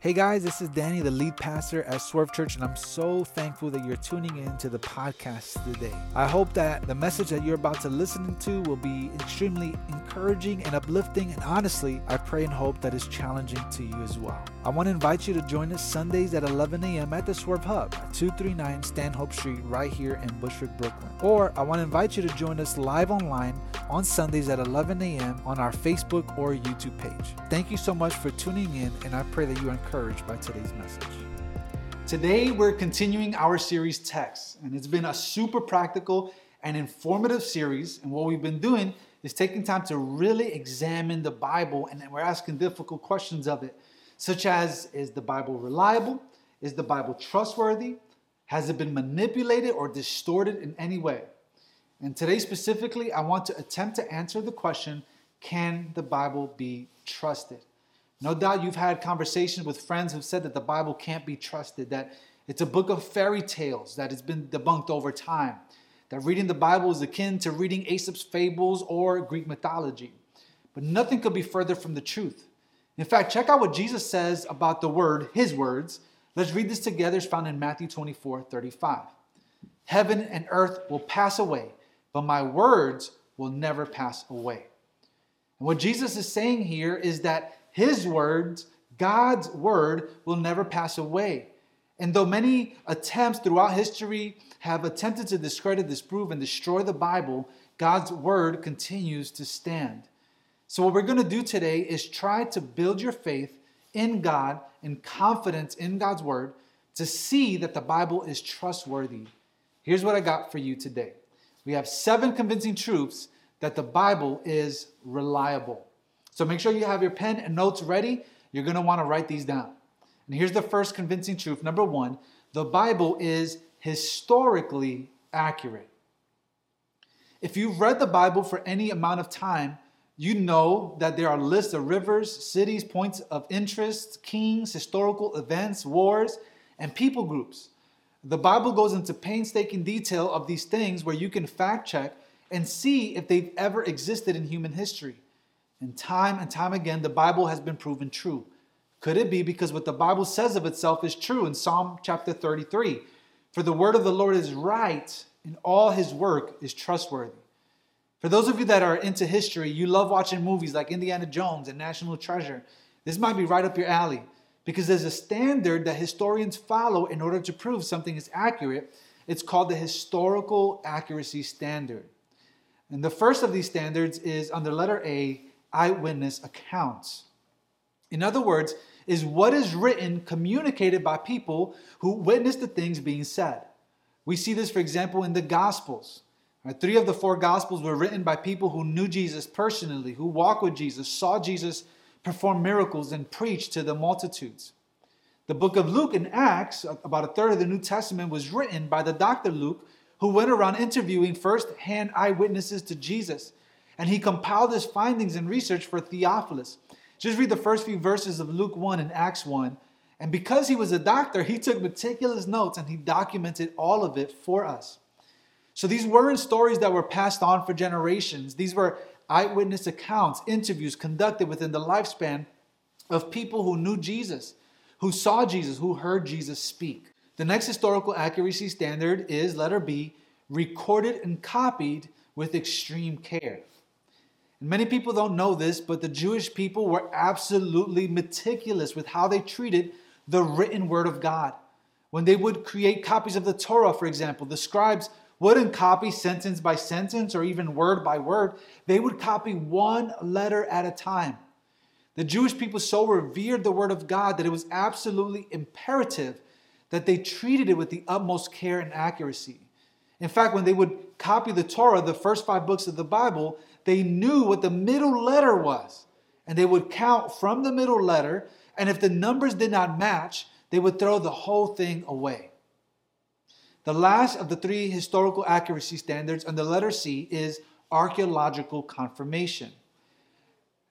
Hey guys, this is Danny, the lead pastor at Swerve Church, and I'm so thankful that you're tuning in to the podcast today. I hope that the message that you're about to listen to will be extremely encouraging and uplifting, and honestly, I pray and hope that it's challenging to you as well. I want to invite you to join us Sundays at 11 a.m. at the Swerve Hub, 239 Stanhope Street, right here in Bushwick, Brooklyn. Or I want to invite you to join us live online on Sundays at 11 a.m. on our Facebook or YouTube page. Thank you so much for tuning in, and I pray that you are encouraged by today's message. Today, we're continuing our series Text, and it's been a super practical and informative series. And what we've been doing is taking time to really examine the Bible, and we're asking difficult questions of it, such as Is the Bible reliable? Is the Bible trustworthy? Has it been manipulated or distorted in any way? And today, specifically, I want to attempt to answer the question Can the Bible be trusted? No doubt you've had conversations with friends who've said that the Bible can't be trusted, that it's a book of fairy tales that has been debunked over time, that reading the Bible is akin to reading Aesop's fables or Greek mythology. But nothing could be further from the truth. In fact, check out what Jesus says about the word, his words. Let's read this together. It's found in Matthew 24 35. Heaven and earth will pass away, but my words will never pass away. And what Jesus is saying here is that his words, God's word, will never pass away. And though many attempts throughout history have attempted to discredit, disprove, and destroy the Bible, God's word continues to stand. So, what we're going to do today is try to build your faith in God and confidence in God's word to see that the Bible is trustworthy. Here's what I got for you today we have seven convincing truths that the Bible is reliable. So make sure you have your pen and notes ready. You're going to want to write these down. And here's the first convincing truth. Number one, the Bible is historically accurate. If you've read the Bible for any amount of time, you know that there are lists of rivers, cities, points of interest, kings, historical events, wars, and people groups. The Bible goes into painstaking detail of these things where you can fact check and see if they've ever existed in human history. And time and time again, the Bible has been proven true. Could it be because what the Bible says of itself is true in Psalm chapter 33? For the word of the Lord is right, and all his work is trustworthy. For those of you that are into history, you love watching movies like Indiana Jones and National Treasure. This might be right up your alley because there's a standard that historians follow in order to prove something is accurate. It's called the historical accuracy standard. And the first of these standards is under letter A eyewitness accounts. In other words, is what is written communicated by people who witnessed the things being said. We see this, for example, in the Gospels. Three of the four Gospels were written by people who knew Jesus personally, who walked with Jesus, saw Jesus perform miracles, and preach to the multitudes. The book of Luke and Acts, about a third of the New Testament, was written by the doctor Luke, who went around interviewing first hand eyewitnesses to Jesus and he compiled his findings and research for Theophilus. Just read the first few verses of Luke 1 and Acts 1. And because he was a doctor, he took meticulous notes and he documented all of it for us. So these weren't stories that were passed on for generations. These were eyewitness accounts, interviews conducted within the lifespan of people who knew Jesus, who saw Jesus, who heard Jesus speak. The next historical accuracy standard is letter B, recorded and copied with extreme care. Many people don't know this, but the Jewish people were absolutely meticulous with how they treated the written word of God. When they would create copies of the Torah, for example, the scribes wouldn't copy sentence by sentence or even word by word. They would copy one letter at a time. The Jewish people so revered the word of God that it was absolutely imperative that they treated it with the utmost care and accuracy. In fact, when they would copy the Torah, the first five books of the Bible, they knew what the middle letter was. And they would count from the middle letter. And if the numbers did not match, they would throw the whole thing away. The last of the three historical accuracy standards under letter C is archaeological confirmation.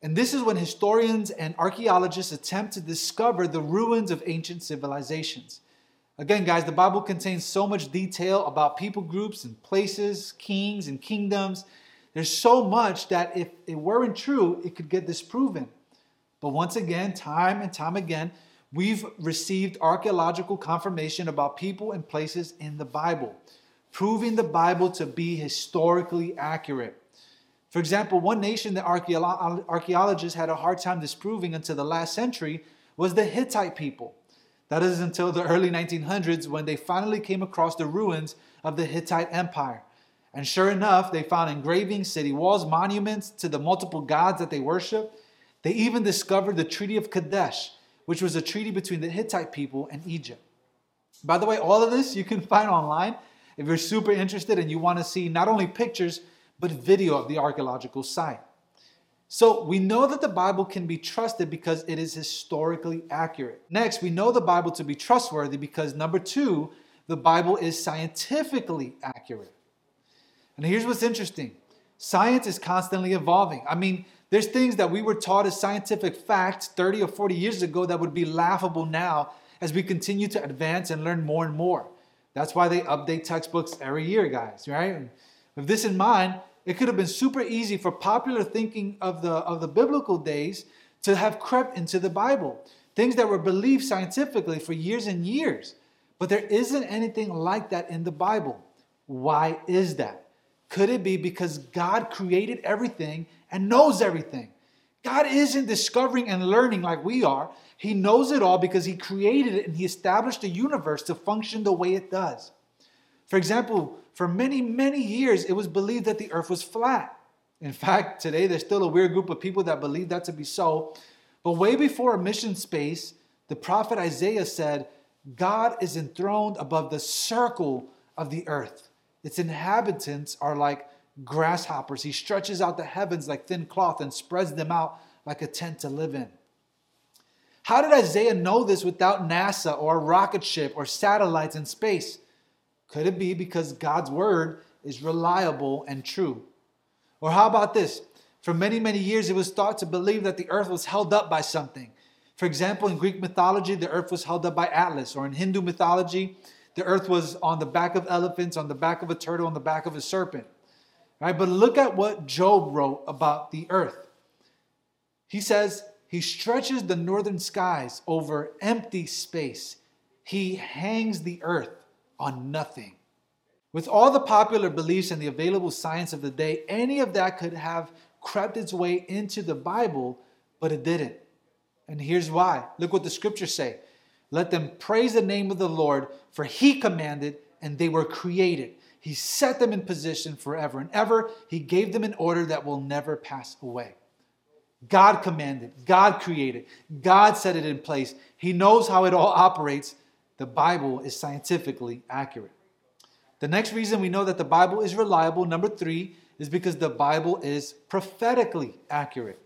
And this is when historians and archaeologists attempt to discover the ruins of ancient civilizations. Again, guys, the Bible contains so much detail about people groups and places, kings and kingdoms, there's so much that if it weren't true, it could get disproven. But once again, time and time again, we've received archaeological confirmation about people and places in the Bible, proving the Bible to be historically accurate. For example, one nation that archaeologists had a hard time disproving until the last century was the Hittite people. That is until the early 1900s when they finally came across the ruins of the Hittite Empire. And sure enough, they found engravings, city walls, monuments to the multiple gods that they worship. They even discovered the Treaty of Kadesh, which was a treaty between the Hittite people and Egypt. By the way, all of this you can find online if you're super interested and you want to see not only pictures, but video of the archaeological site. So we know that the Bible can be trusted because it is historically accurate. Next, we know the Bible to be trustworthy because number two, the Bible is scientifically accurate. And here's what's interesting science is constantly evolving. I mean, there's things that we were taught as scientific facts 30 or 40 years ago that would be laughable now as we continue to advance and learn more and more. That's why they update textbooks every year, guys, right? With this in mind, it could have been super easy for popular thinking of the, of the biblical days to have crept into the Bible. Things that were believed scientifically for years and years. But there isn't anything like that in the Bible. Why is that? Could it be because God created everything and knows everything? God isn't discovering and learning like we are. He knows it all because He created it and He established the universe to function the way it does. For example, for many, many years, it was believed that the earth was flat. In fact, today there's still a weird group of people that believe that to be so. But way before mission space, the prophet Isaiah said, God is enthroned above the circle of the earth. Its inhabitants are like grasshoppers. He stretches out the heavens like thin cloth and spreads them out like a tent to live in. How did Isaiah know this without NASA or a rocket ship or satellites in space? Could it be because God's word is reliable and true? Or how about this? For many, many years, it was thought to believe that the earth was held up by something. For example, in Greek mythology, the earth was held up by Atlas, or in Hindu mythology, the earth was on the back of elephants, on the back of a turtle, on the back of a serpent. Right? But look at what Job wrote about the earth. He says, He stretches the northern skies over empty space. He hangs the earth on nothing. With all the popular beliefs and the available science of the day, any of that could have crept its way into the Bible, but it didn't. And here's why. Look what the scriptures say. Let them praise the name of the Lord, for he commanded and they were created. He set them in position forever and ever. He gave them an order that will never pass away. God commanded, God created, God set it in place. He knows how it all operates, the Bible is scientifically accurate. The next reason we know that the Bible is reliable, number three, is because the Bible is prophetically accurate.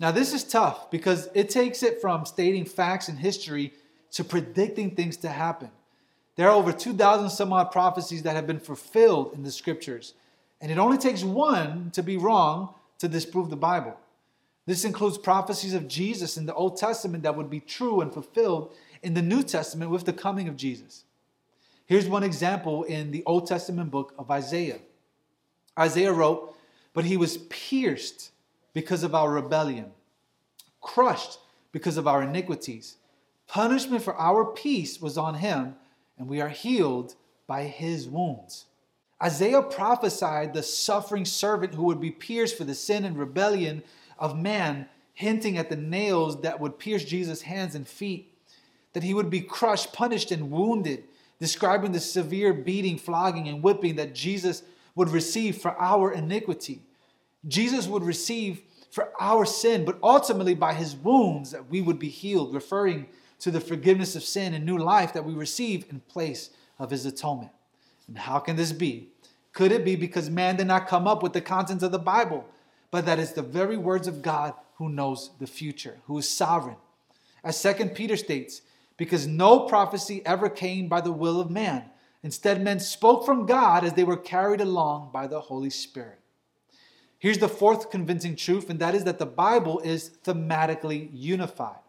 Now, this is tough because it takes it from stating facts and history to predicting things to happen. There are over 2,000 some odd prophecies that have been fulfilled in the scriptures, and it only takes one to be wrong to disprove the Bible. This includes prophecies of Jesus in the Old Testament that would be true and fulfilled in the New Testament with the coming of Jesus. Here's one example in the Old Testament book of Isaiah. Isaiah wrote, But he was pierced because of our rebellion, crushed because of our iniquities. Punishment for our peace was on him, and we are healed by his wounds. Isaiah prophesied the suffering servant who would be pierced for the sin and rebellion of man, hinting at the nails that would pierce Jesus' hands and feet that he would be crushed, punished, and wounded, describing the severe beating, flogging, and whipping that Jesus would receive for our iniquity. Jesus would receive for our sin, but ultimately by his wounds that we would be healed, referring to the forgiveness of sin and new life that we receive in place of his atonement. And how can this be? Could it be because man did not come up with the contents of the Bible, but that it's the very words of God who knows the future, who is sovereign? As Second Peter states, because no prophecy ever came by the will of man. Instead, men spoke from God as they were carried along by the Holy Spirit. Here's the fourth convincing truth, and that is that the Bible is thematically unified.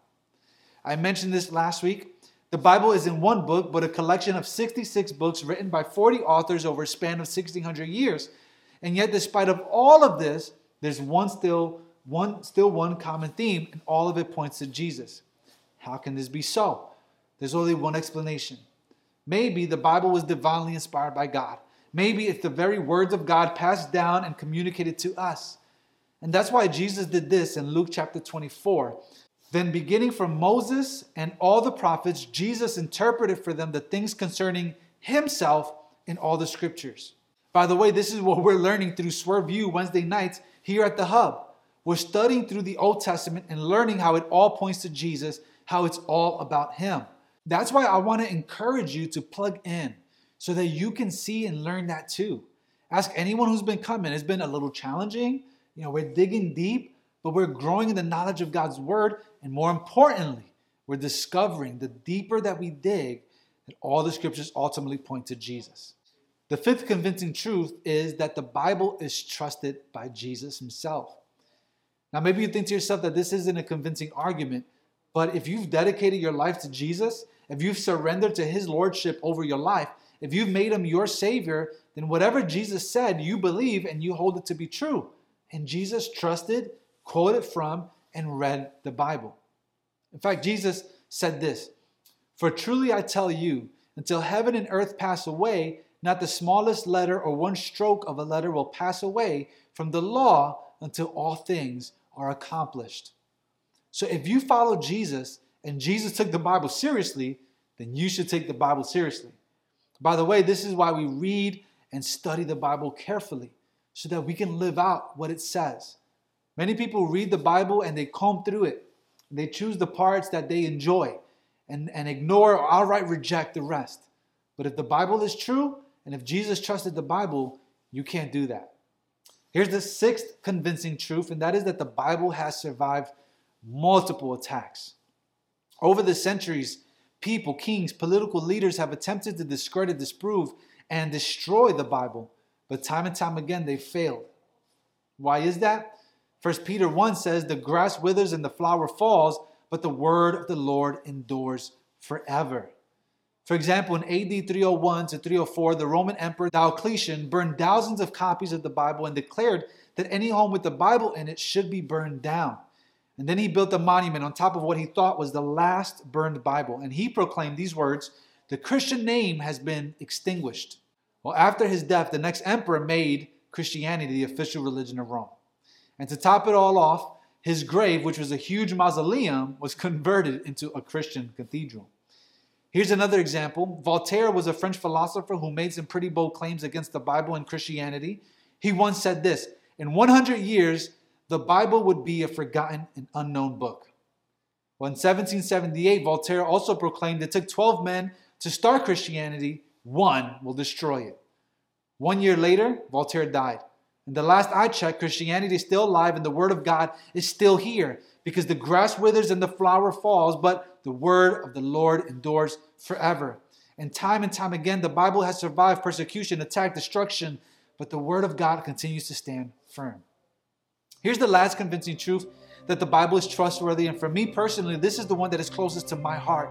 I mentioned this last week. The Bible is in one book, but a collection of 66 books written by 40 authors over a span of 1600 years. And yet, despite of all of this, there's one still one still one common theme, and all of it points to Jesus. How can this be so? There's only one explanation. Maybe the Bible was divinely inspired by God. Maybe it's the very words of God passed down and communicated to us. And that's why Jesus did this in Luke chapter 24. Then, beginning from Moses and all the prophets, Jesus interpreted for them the things concerning himself in all the scriptures. By the way, this is what we're learning through Swerve View Wednesday nights here at the Hub. We're studying through the Old Testament and learning how it all points to Jesus, how it's all about Him. That's why I want to encourage you to plug in so that you can see and learn that too. Ask anyone who's been coming. It's been a little challenging. You know, we're digging deep, but we're growing in the knowledge of God's word. And more importantly, we're discovering the deeper that we dig, that all the scriptures ultimately point to Jesus. The fifth convincing truth is that the Bible is trusted by Jesus himself. Now, maybe you think to yourself that this isn't a convincing argument, but if you've dedicated your life to Jesus, if you've surrendered to his lordship over your life, if you've made him your savior, then whatever Jesus said, you believe and you hold it to be true. And Jesus trusted, quoted from, and read the Bible. In fact, Jesus said this For truly I tell you, until heaven and earth pass away, not the smallest letter or one stroke of a letter will pass away from the law until all things are accomplished. So if you follow Jesus and Jesus took the Bible seriously, then you should take the Bible seriously. By the way, this is why we read and study the Bible carefully so that we can live out what it says. Many people read the Bible and they comb through it. They choose the parts that they enjoy and, and ignore or outright reject the rest. But if the Bible is true, and if Jesus trusted the Bible, you can't do that. Here's the sixth convincing truth, and that is that the Bible has survived multiple attacks. Over the centuries, people, kings, political leaders have attempted to discredit, disprove, and destroy the Bible, but time and time again they failed. Why is that? First Peter 1 says, The grass withers and the flower falls, but the word of the Lord endures forever. For example, in AD 301 to 304, the Roman Emperor Diocletian burned thousands of copies of the Bible and declared that any home with the Bible in it should be burned down. And then he built a monument on top of what he thought was the last burned Bible. And he proclaimed these words The Christian name has been extinguished. Well, after his death, the next emperor made Christianity the official religion of Rome. And to top it all off, his grave, which was a huge mausoleum, was converted into a Christian cathedral. Here's another example. Voltaire was a French philosopher who made some pretty bold claims against the Bible and Christianity. He once said this In 100 years, the Bible would be a forgotten and unknown book. Well, in 1778, Voltaire also proclaimed it took 12 men to start Christianity, one will destroy it. One year later, Voltaire died. And the last I checked, Christianity is still alive and the Word of God is still here because the grass withers and the flower falls, but the word of the Lord endures forever. And time and time again, the Bible has survived persecution, attack, destruction, but the word of God continues to stand firm. Here's the last convincing truth that the Bible is trustworthy. And for me personally, this is the one that is closest to my heart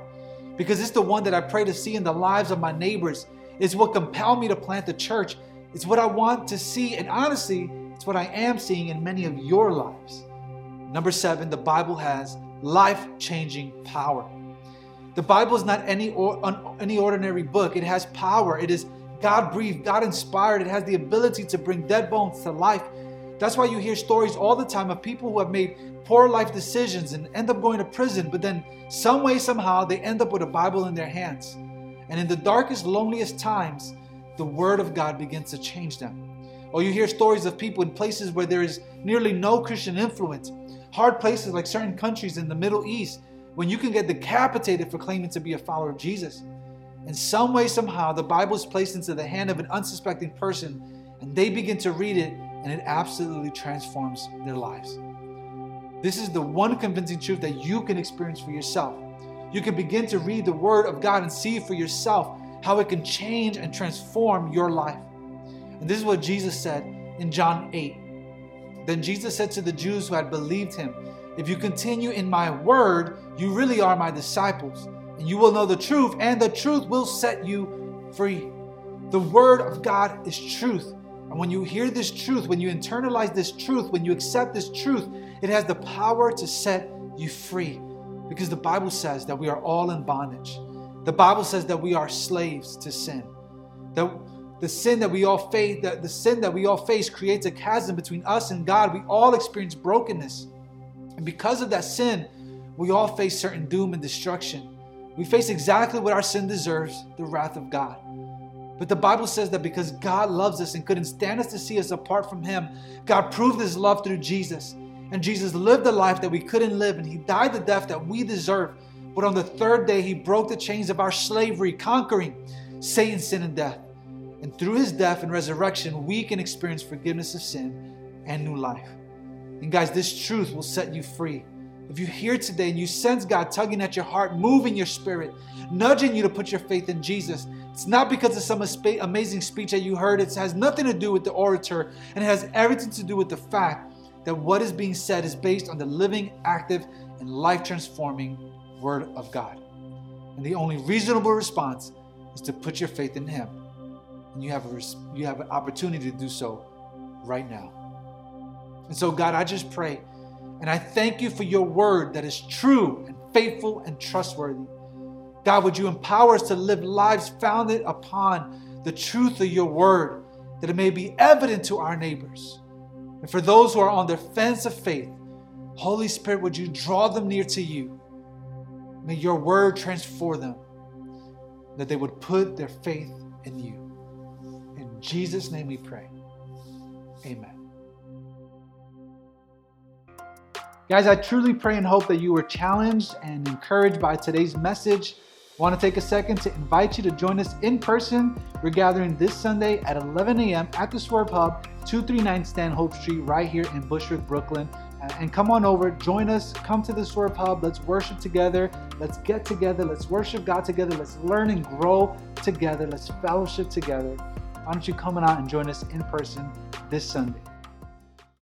because it's the one that I pray to see in the lives of my neighbors. It's what compelled me to plant the church. It's what I want to see. And honestly, it's what I am seeing in many of your lives. Number seven, the Bible has life changing power. The Bible is not any, or, any ordinary book, it has power. It is God breathed, God inspired. It has the ability to bring dead bones to life. That's why you hear stories all the time of people who have made poor life decisions and end up going to prison, but then some way, somehow, they end up with a Bible in their hands. And in the darkest, loneliest times, the Word of God begins to change them. Or you hear stories of people in places where there is nearly no Christian influence, hard places like certain countries in the Middle East when you can get decapitated for claiming to be a follower of Jesus. In some way, somehow, the Bible is placed into the hand of an unsuspecting person and they begin to read it and it absolutely transforms their lives. This is the one convincing truth that you can experience for yourself. You can begin to read the Word of God and see for yourself how it can change and transform your life. And this is what Jesus said in John 8. Then Jesus said to the Jews who had believed him, If you continue in my word, you really are my disciples, and you will know the truth, and the truth will set you free. The word of God is truth. And when you hear this truth, when you internalize this truth, when you accept this truth, it has the power to set you free. Because the Bible says that we are all in bondage. The Bible says that we are slaves to sin. That the sin that we all face, that the sin that we all face creates a chasm between us and God. We all experience brokenness. And because of that sin, we all face certain doom and destruction. We face exactly what our sin deserves, the wrath of God. But the Bible says that because God loves us and couldn't stand us to see us apart from Him, God proved His love through Jesus. And Jesus lived the life that we couldn't live, and He died the death that we deserve. But on the third day, He broke the chains of our slavery, conquering Satan, sin, and death. And through his death and resurrection, we can experience forgiveness of sin and new life. And guys, this truth will set you free. If you're here today and you sense God tugging at your heart, moving your spirit, nudging you to put your faith in Jesus, it's not because of some amazing speech that you heard. It has nothing to do with the orator, and it has everything to do with the fact that what is being said is based on the living, active, and life transforming Word of God. And the only reasonable response is to put your faith in Him and you have a, you have an opportunity to do so right now. And so, God, I just pray and I thank you for your word that is true and faithful and trustworthy. God, would you empower us to live lives founded upon the truth of your word, that it may be evident to our neighbors. And for those who are on the fence of faith, Holy Spirit, would you draw them near to you? May your word transform them, that they would put their faith in you. In Jesus' name we pray. Amen. Guys, I truly pray and hope that you were challenged and encouraged by today's message. I want to take a second to invite you to join us in person. We're gathering this Sunday at 11 a.m. at the Swerve Hub, 239 Stanhope Street, right here in Bushwick, Brooklyn. And come on over, join us, come to the Swerve Hub. Let's worship together. Let's get together. Let's worship God together. Let's learn and grow together. Let's fellowship together why don't you come on out and join us in person this Sunday?